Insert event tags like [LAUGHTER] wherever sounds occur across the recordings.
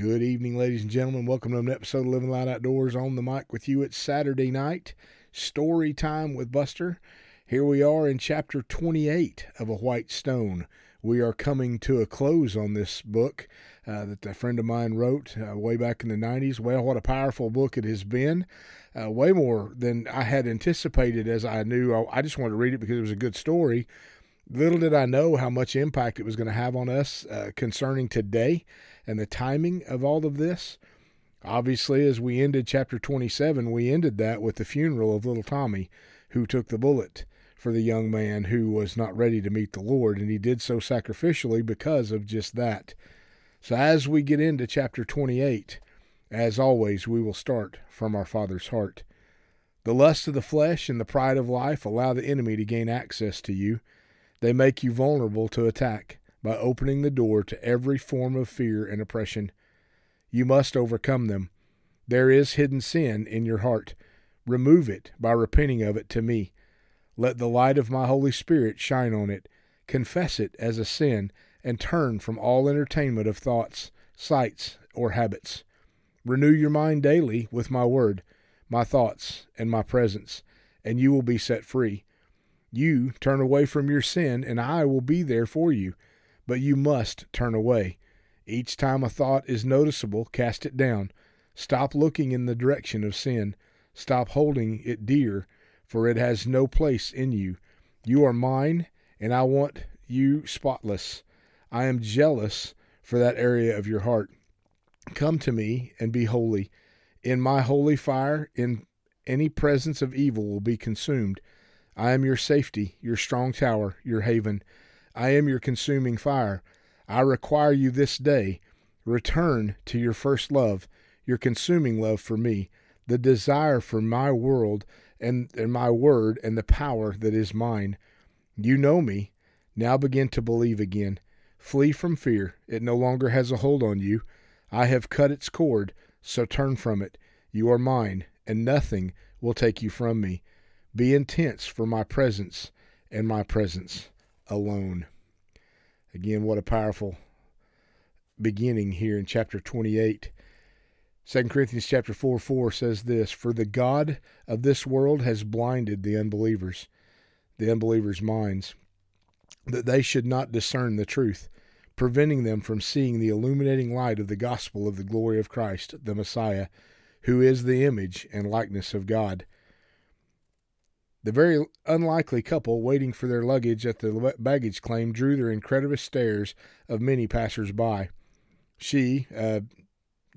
Good evening, ladies and gentlemen. Welcome to an episode of Living Loud Outdoors on the mic with you. It's Saturday night, story time with Buster. Here we are in chapter 28 of A White Stone. We are coming to a close on this book uh, that a friend of mine wrote uh, way back in the 90s. Well, what a powerful book it has been. Uh, way more than I had anticipated as I knew. I, I just wanted to read it because it was a good story. Little did I know how much impact it was going to have on us uh, concerning today and the timing of all of this. Obviously, as we ended chapter 27, we ended that with the funeral of little Tommy, who took the bullet for the young man who was not ready to meet the Lord, and he did so sacrificially because of just that. So, as we get into chapter 28, as always, we will start from our Father's heart. The lust of the flesh and the pride of life allow the enemy to gain access to you. They make you vulnerable to attack by opening the door to every form of fear and oppression. You must overcome them. There is hidden sin in your heart. Remove it by repenting of it to me. Let the light of my Holy Spirit shine on it. Confess it as a sin and turn from all entertainment of thoughts, sights, or habits. Renew your mind daily with my word, my thoughts, and my presence, and you will be set free. You turn away from your sin, and I will be there for you. But you must turn away. Each time a thought is noticeable, cast it down. Stop looking in the direction of sin. Stop holding it dear, for it has no place in you. You are mine, and I want you spotless. I am jealous for that area of your heart. Come to me and be holy. In my holy fire, in any presence of evil will be consumed. I am your safety, your strong tower, your haven. I am your consuming fire. I require you this day. Return to your first love, your consuming love for me, the desire for my world and, and my word and the power that is mine. You know me. Now begin to believe again. Flee from fear. It no longer has a hold on you. I have cut its cord, so turn from it. You are mine, and nothing will take you from me. Be intense for my presence and my presence alone. Again, what a powerful beginning here in chapter 28. 2 Corinthians chapter 4 4 says this For the God of this world has blinded the unbelievers, the unbelievers' minds, that they should not discern the truth, preventing them from seeing the illuminating light of the gospel of the glory of Christ, the Messiah, who is the image and likeness of God. The very unlikely couple waiting for their luggage at the baggage claim drew the incredulous stares of many passers by. She, a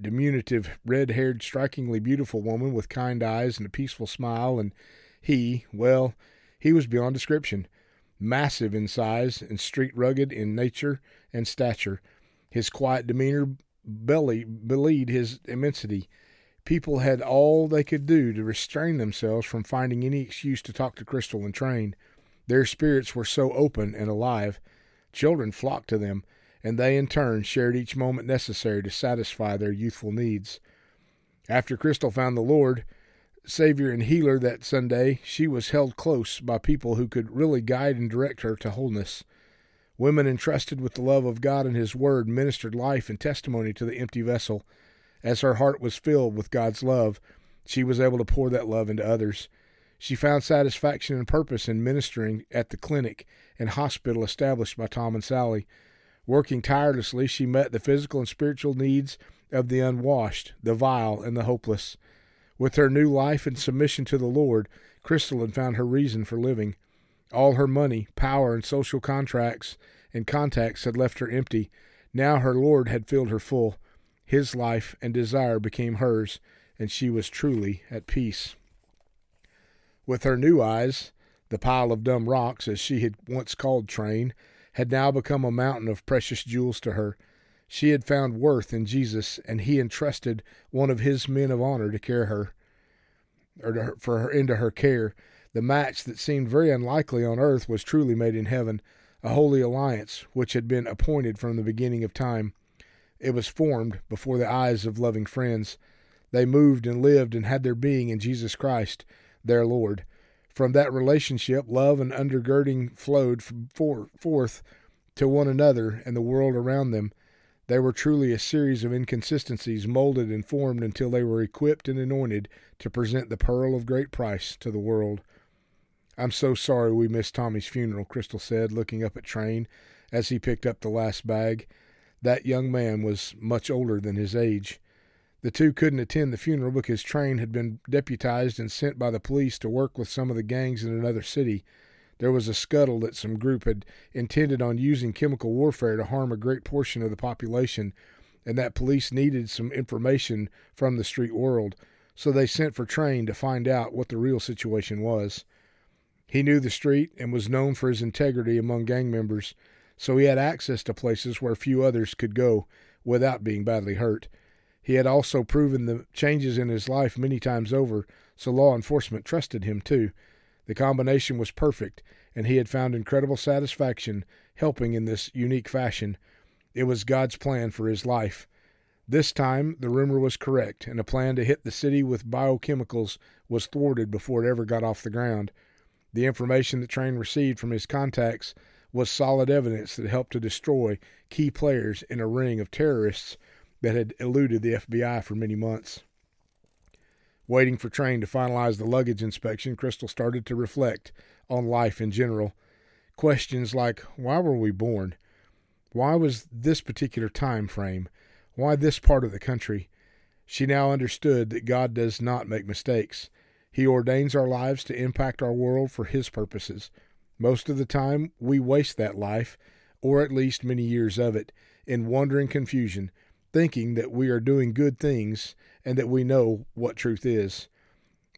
diminutive, red haired, strikingly beautiful woman with kind eyes and a peaceful smile, and he, well, he was beyond description. Massive in size and street rugged in nature and stature. His quiet demeanor belied his immensity. People had all they could do to restrain themselves from finding any excuse to talk to Crystal and Train. Their spirits were so open and alive. Children flocked to them, and they in turn shared each moment necessary to satisfy their youthful needs. After Crystal found the Lord, Savior and Healer that Sunday, she was held close by people who could really guide and direct her to wholeness. Women entrusted with the love of God and His Word ministered life and testimony to the empty vessel as her heart was filled with God's love, she was able to pour that love into others. She found satisfaction and purpose in ministering at the clinic and hospital established by Tom and Sally. Working tirelessly, she met the physical and spiritual needs of the unwashed, the vile, and the hopeless. With her new life and submission to the Lord, Crystal had found her reason for living. All her money, power, and social contracts and contacts had left her empty. Now her Lord had filled her full. His life and desire became hers, and she was truly at peace. With her new eyes, the pile of dumb rocks, as she had once called Train, had now become a mountain of precious jewels to her. She had found worth in Jesus, and he entrusted one of his men of honor to care her, or her, for her into her care. The match that seemed very unlikely on earth was truly made in heaven, a holy alliance which had been appointed from the beginning of time. It was formed before the eyes of loving friends. They moved and lived and had their being in Jesus Christ, their Lord. From that relationship, love and undergirding flowed forth to one another and the world around them. They were truly a series of inconsistencies molded and formed until they were equipped and anointed to present the pearl of great price to the world. I'm so sorry we missed Tommy's funeral, Crystal said, looking up at Train as he picked up the last bag. That young man was much older than his age. The two couldn't attend the funeral because Train had been deputized and sent by the police to work with some of the gangs in another city. There was a scuttle that some group had intended on using chemical warfare to harm a great portion of the population, and that police needed some information from the street world, so they sent for Train to find out what the real situation was. He knew the street and was known for his integrity among gang members, so he had access to places where few others could go without being badly hurt. He had also proven the changes in his life many times over, so law enforcement trusted him too. The combination was perfect, and he had found incredible satisfaction helping in this unique fashion. It was God's plan for his life. This time, the rumor was correct, and a plan to hit the city with biochemicals was thwarted before it ever got off the ground. The information that Train received from his contacts was solid evidence that helped to destroy key players in a ring of terrorists that had eluded the FBI for many months. Waiting for Train to finalize the luggage inspection, Crystal started to reflect on life in general. Questions like why were we born? Why was this particular time frame? Why this part of the country? She now understood that God does not make mistakes. He ordains our lives to impact our world for His purposes. Most of the time, we waste that life, or at least many years of it, in wandering confusion, thinking that we are doing good things and that we know what truth is.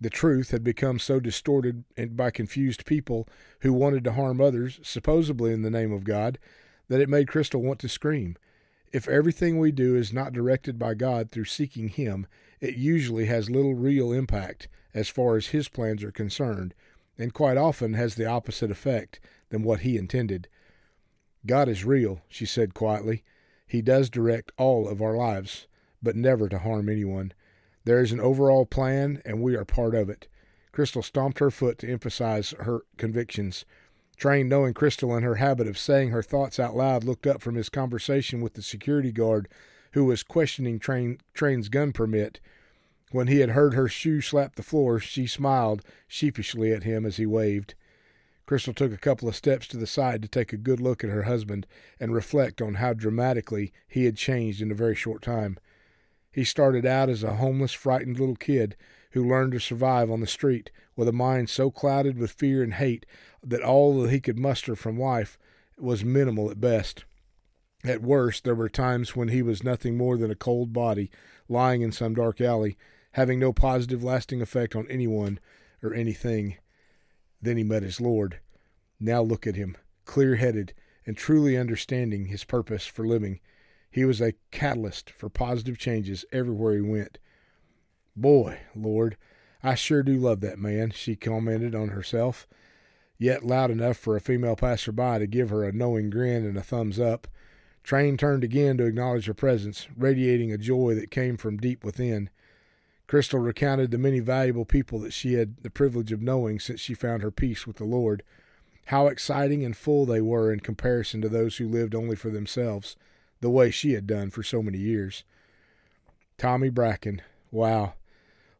The truth had become so distorted by confused people who wanted to harm others, supposedly in the name of God, that it made Crystal want to scream. If everything we do is not directed by God through seeking Him, it usually has little real impact as far as His plans are concerned, and quite often has the opposite effect than what He intended. God is real, she said quietly. He does direct all of our lives, but never to harm anyone. There is an overall plan, and we are part of it. Crystal stomped her foot to emphasize her convictions. Train, knowing Crystal and her habit of saying her thoughts out loud, looked up from his conversation with the security guard who was questioning Train, Train's gun permit. When he had heard her shoe slap the floor, she smiled sheepishly at him as he waved. Crystal took a couple of steps to the side to take a good look at her husband and reflect on how dramatically he had changed in a very short time. He started out as a homeless, frightened little kid who learned to survive on the street with a mind so clouded with fear and hate that all that he could muster from life was minimal at best. At worst, there were times when he was nothing more than a cold body lying in some dark alley, having no positive, lasting effect on anyone or anything. Then he met his Lord. Now look at him, clear headed and truly understanding his purpose for living. He was a catalyst for positive changes everywhere he went. Boy, Lord, I sure do love that man, she commented on herself, yet loud enough for a female passerby to give her a knowing grin and a thumbs up. Train turned again to acknowledge her presence, radiating a joy that came from deep within. Crystal recounted the many valuable people that she had the privilege of knowing since she found her peace with the Lord. How exciting and full they were in comparison to those who lived only for themselves, the way she had done for so many years. Tommy Bracken, wow,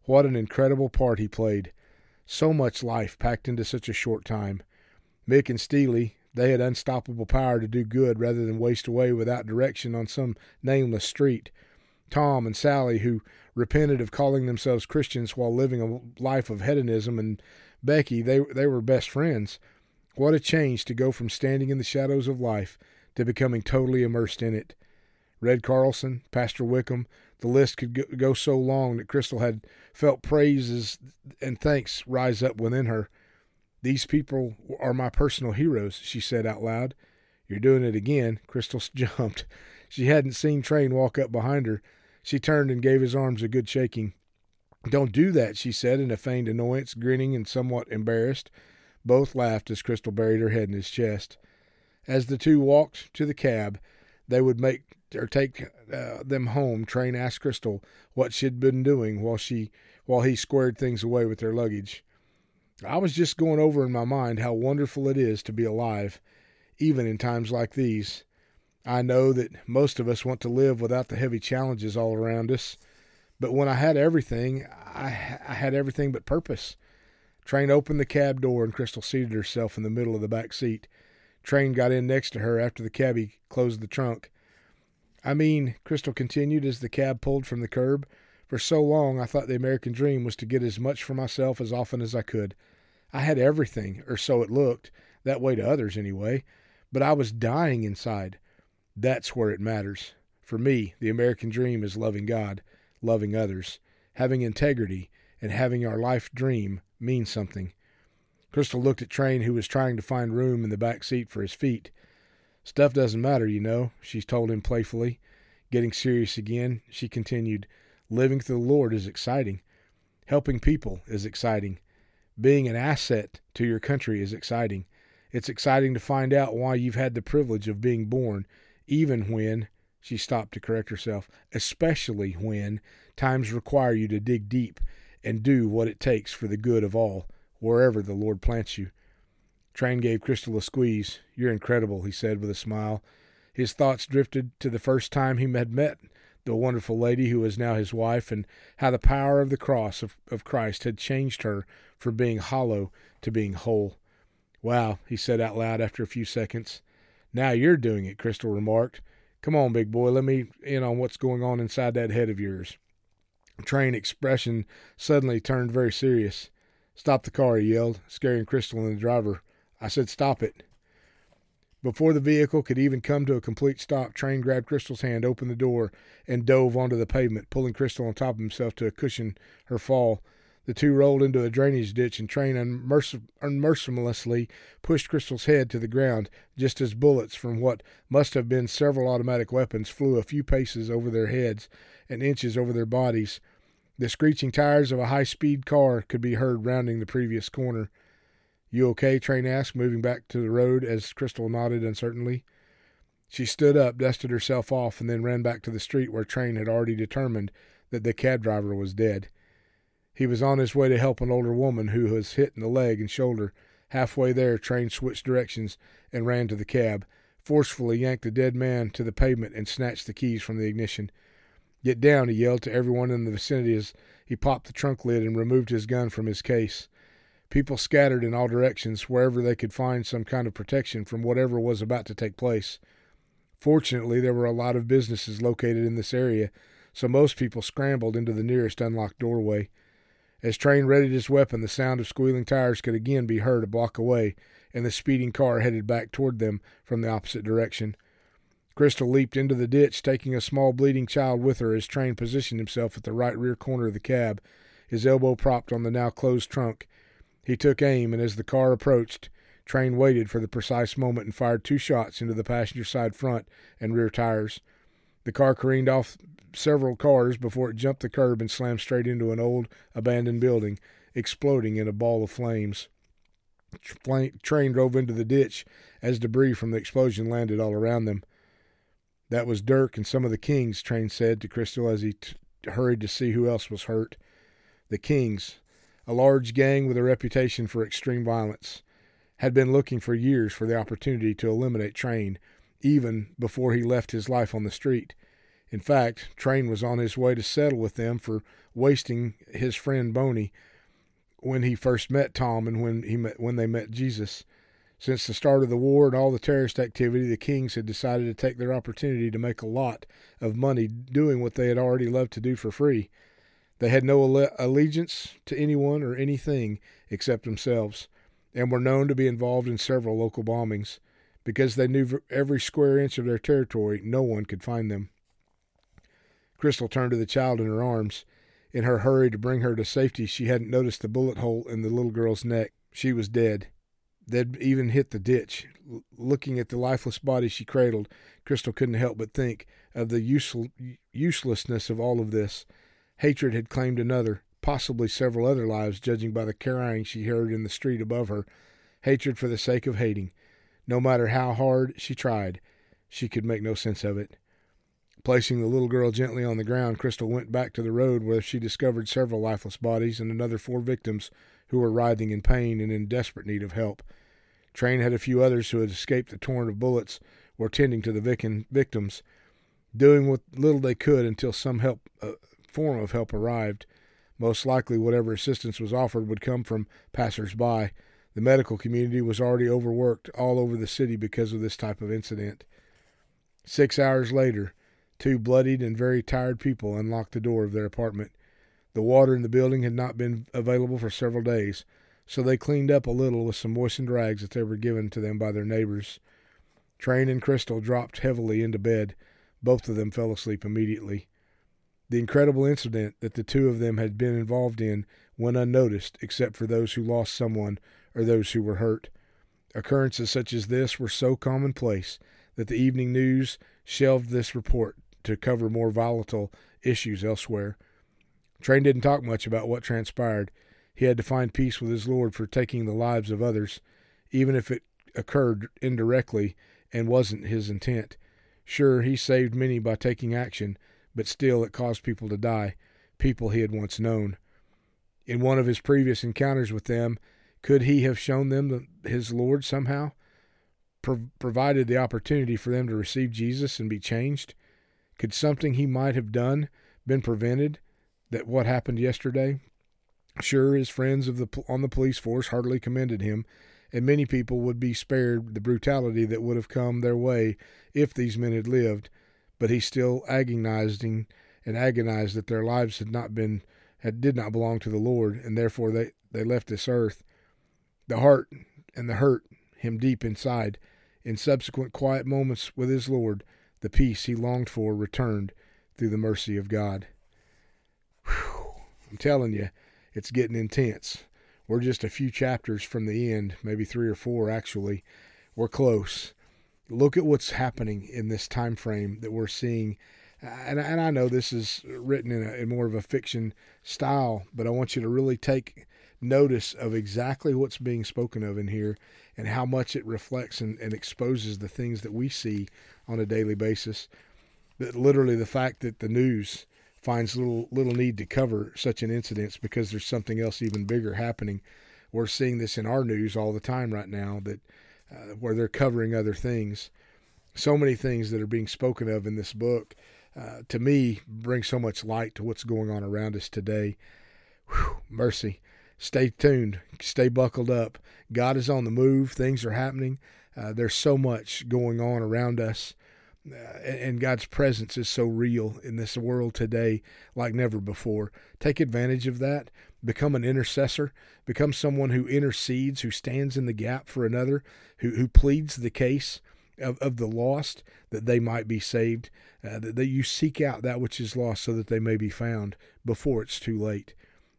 what an incredible part he played. So much life packed into such a short time. Mick and Steely, they had unstoppable power to do good rather than waste away without direction on some nameless street. Tom and Sally, who repented of calling themselves Christians while living a life of hedonism, and Becky, they, they were best friends. What a change to go from standing in the shadows of life to becoming totally immersed in it. Red Carlson, Pastor Wickham, the list could go so long that Crystal had felt praises and thanks rise up within her. These people are my personal heroes, she said out loud. You're doing it again. Crystal [LAUGHS] jumped. She hadn't seen Train walk up behind her. She turned and gave his arms a good shaking. Don't do that, she said in a feigned annoyance, grinning and somewhat embarrassed. Both laughed as Crystal buried her head in his chest. As the two walked to the cab, they would make or take uh, them home. Train asked Crystal what she'd been doing while she while he squared things away with their luggage. I was just going over in my mind how wonderful it is to be alive, even in times like these. I know that most of us want to live without the heavy challenges all around us, but when I had everything, I, I had everything but purpose. Train opened the cab door and Crystal seated herself in the middle of the back seat. Train got in next to her after the cabbie closed the trunk. I mean, Crystal continued as the cab pulled from the curb, for so long I thought the American dream was to get as much for myself as often as I could. I had everything, or so it looked, that way to others anyway, but I was dying inside. That's where it matters. For me, the American dream is loving God, loving others, having integrity, and having our life dream mean something. Crystal looked at Train, who was trying to find room in the back seat for his feet. Stuff doesn't matter, you know, she told him playfully. Getting serious again, she continued, Living for the Lord is exciting. Helping people is exciting. Being an asset to your country is exciting. It's exciting to find out why you've had the privilege of being born, even when, she stopped to correct herself, especially when times require you to dig deep and do what it takes for the good of all, wherever the Lord plants you. Train gave Crystal a squeeze. You're incredible, he said with a smile. His thoughts drifted to the first time he had met the wonderful lady who was now his wife, and how the power of the cross of, of Christ had changed her from being hollow to being whole. Wow, he said out loud after a few seconds. Now you're doing it, Crystal remarked. Come on, big boy, let me in on what's going on inside that head of yours. Train expression suddenly turned very serious. Stop the car, he yelled, scaring Crystal and the driver. I said, Stop it. Before the vehicle could even come to a complete stop, Train grabbed Crystal's hand, opened the door, and dove onto the pavement, pulling Crystal on top of himself to cushion her fall. The two rolled into a drainage ditch, and Train unmerc- unmercilessly pushed Crystal's head to the ground, just as bullets from what must have been several automatic weapons flew a few paces over their heads and inches over their bodies. The screeching tires of a high speed car could be heard rounding the previous corner. You okay? Train asked, moving back to the road as Crystal nodded uncertainly. She stood up, dusted herself off, and then ran back to the street where Train had already determined that the cab driver was dead. He was on his way to help an older woman who was hit in the leg and shoulder. Halfway there, Train switched directions and ran to the cab, forcefully yanked the dead man to the pavement, and snatched the keys from the ignition. Get down, he yelled to everyone in the vicinity as he popped the trunk lid and removed his gun from his case. People scattered in all directions wherever they could find some kind of protection from whatever was about to take place. Fortunately, there were a lot of businesses located in this area, so most people scrambled into the nearest unlocked doorway. As Train readied his weapon, the sound of squealing tires could again be heard a block away, and the speeding car headed back toward them from the opposite direction. Crystal leaped into the ditch, taking a small bleeding child with her as Train positioned himself at the right rear corner of the cab, his elbow propped on the now closed trunk. He took aim, and as the car approached, Train waited for the precise moment and fired two shots into the passenger side front and rear tires. The car careened off several cars before it jumped the curb and slammed straight into an old abandoned building, exploding in a ball of flames. Train drove into the ditch as debris from the explosion landed all around them. That was Dirk and some of the Kings, Train said to Crystal as he t- hurried to see who else was hurt. The Kings, a large gang with a reputation for extreme violence, had been looking for years for the opportunity to eliminate Train, even before he left his life on the street. In fact, Train was on his way to settle with them for wasting his friend Boney when he first met Tom and when he met when they met Jesus. Since the start of the war and all the terrorist activity, the Kings had decided to take their opportunity to make a lot of money doing what they had already loved to do for free. They had no allegiance to anyone or anything except themselves, and were known to be involved in several local bombings. Because they knew every square inch of their territory, no one could find them. Crystal turned to the child in her arms. In her hurry to bring her to safety, she hadn't noticed the bullet hole in the little girl's neck. She was dead. They'd even hit the ditch. L- looking at the lifeless body she cradled, Crystal couldn't help but think of the uselessness of all of this. Hatred had claimed another, possibly several other lives, judging by the crying she heard in the street above her. Hatred for the sake of hating. No matter how hard she tried, she could make no sense of it. Placing the little girl gently on the ground, Crystal went back to the road where she discovered several lifeless bodies and another four victims who were writhing in pain and in desperate need of help. Train had a few others who had escaped the torrent of bullets or tending to the victims, doing what little they could until some help, uh, form of help arrived. Most likely, whatever assistance was offered would come from passers-by. The medical community was already overworked all over the city because of this type of incident. Six hours later, two bloodied and very tired people unlocked the door of their apartment. The water in the building had not been available for several days, so they cleaned up a little with some moistened rags that they were given to them by their neighbors. Train and Crystal dropped heavily into bed. Both of them fell asleep immediately. The incredible incident that the two of them had been involved in went unnoticed except for those who lost someone or those who were hurt. Occurrences such as this were so commonplace that the evening news shelved this report to cover more volatile issues elsewhere. Train didn't talk much about what transpired. He had to find peace with his Lord for taking the lives of others, even if it occurred indirectly and wasn't his intent. Sure, he saved many by taking action, but still it caused people to die, people he had once known. In one of his previous encounters with them, could he have shown them the, his Lord somehow? Pro- provided the opportunity for them to receive Jesus and be changed? Could something he might have done been prevented that what happened yesterday? Sure, his friends of the on the police force heartily commended him, and many people would be spared the brutality that would have come their way if these men had lived. But he still agonizing and agonized that their lives had not been had did not belong to the Lord, and therefore they, they left this earth. The heart and the hurt him deep inside. In subsequent quiet moments with his Lord, the peace he longed for returned through the mercy of God. Whew. I'm telling you, it's getting intense. We're just a few chapters from the end, maybe three or four actually. We're close. Look at what's happening in this time frame that we're seeing. And, and I know this is written in, a, in more of a fiction style, but I want you to really take notice of exactly what's being spoken of in here and how much it reflects and, and exposes the things that we see on a daily basis. That literally the fact that the news finds little little need to cover such an incident because there's something else even bigger happening. We're seeing this in our news all the time right now that uh, where they're covering other things. So many things that are being spoken of in this book, uh, to me, bring so much light to what's going on around us today. Whew, mercy. Stay tuned. Stay buckled up. God is on the move. Things are happening. Uh, there's so much going on around us. Uh, and God's presence is so real in this world today like never before. Take advantage of that. Become an intercessor. Become someone who intercedes, who stands in the gap for another, who, who pleads the case of, of the lost that they might be saved, uh, that, that you seek out that which is lost so that they may be found before it's too late.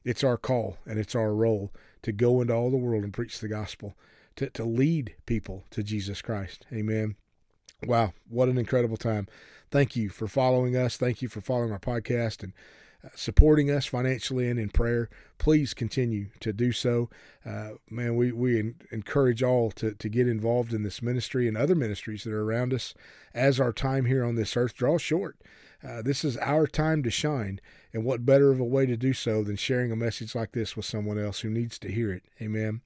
It's our call and it's our role to go into all the world and preach the gospel to, to lead people to Jesus Christ. Amen. Wow, what an incredible time. Thank you for following us. Thank you for following our podcast and uh, supporting us financially and in prayer. Please continue to do so. Uh, man, we, we encourage all to, to get involved in this ministry and other ministries that are around us as our time here on this earth draws short. Uh, this is our time to shine. And what better of a way to do so than sharing a message like this with someone else who needs to hear it? Amen.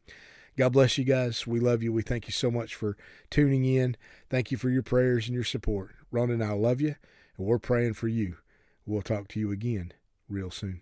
God bless you guys. We love you. We thank you so much for tuning in. Thank you for your prayers and your support. Ron and I love you, and we're praying for you. We'll talk to you again real soon.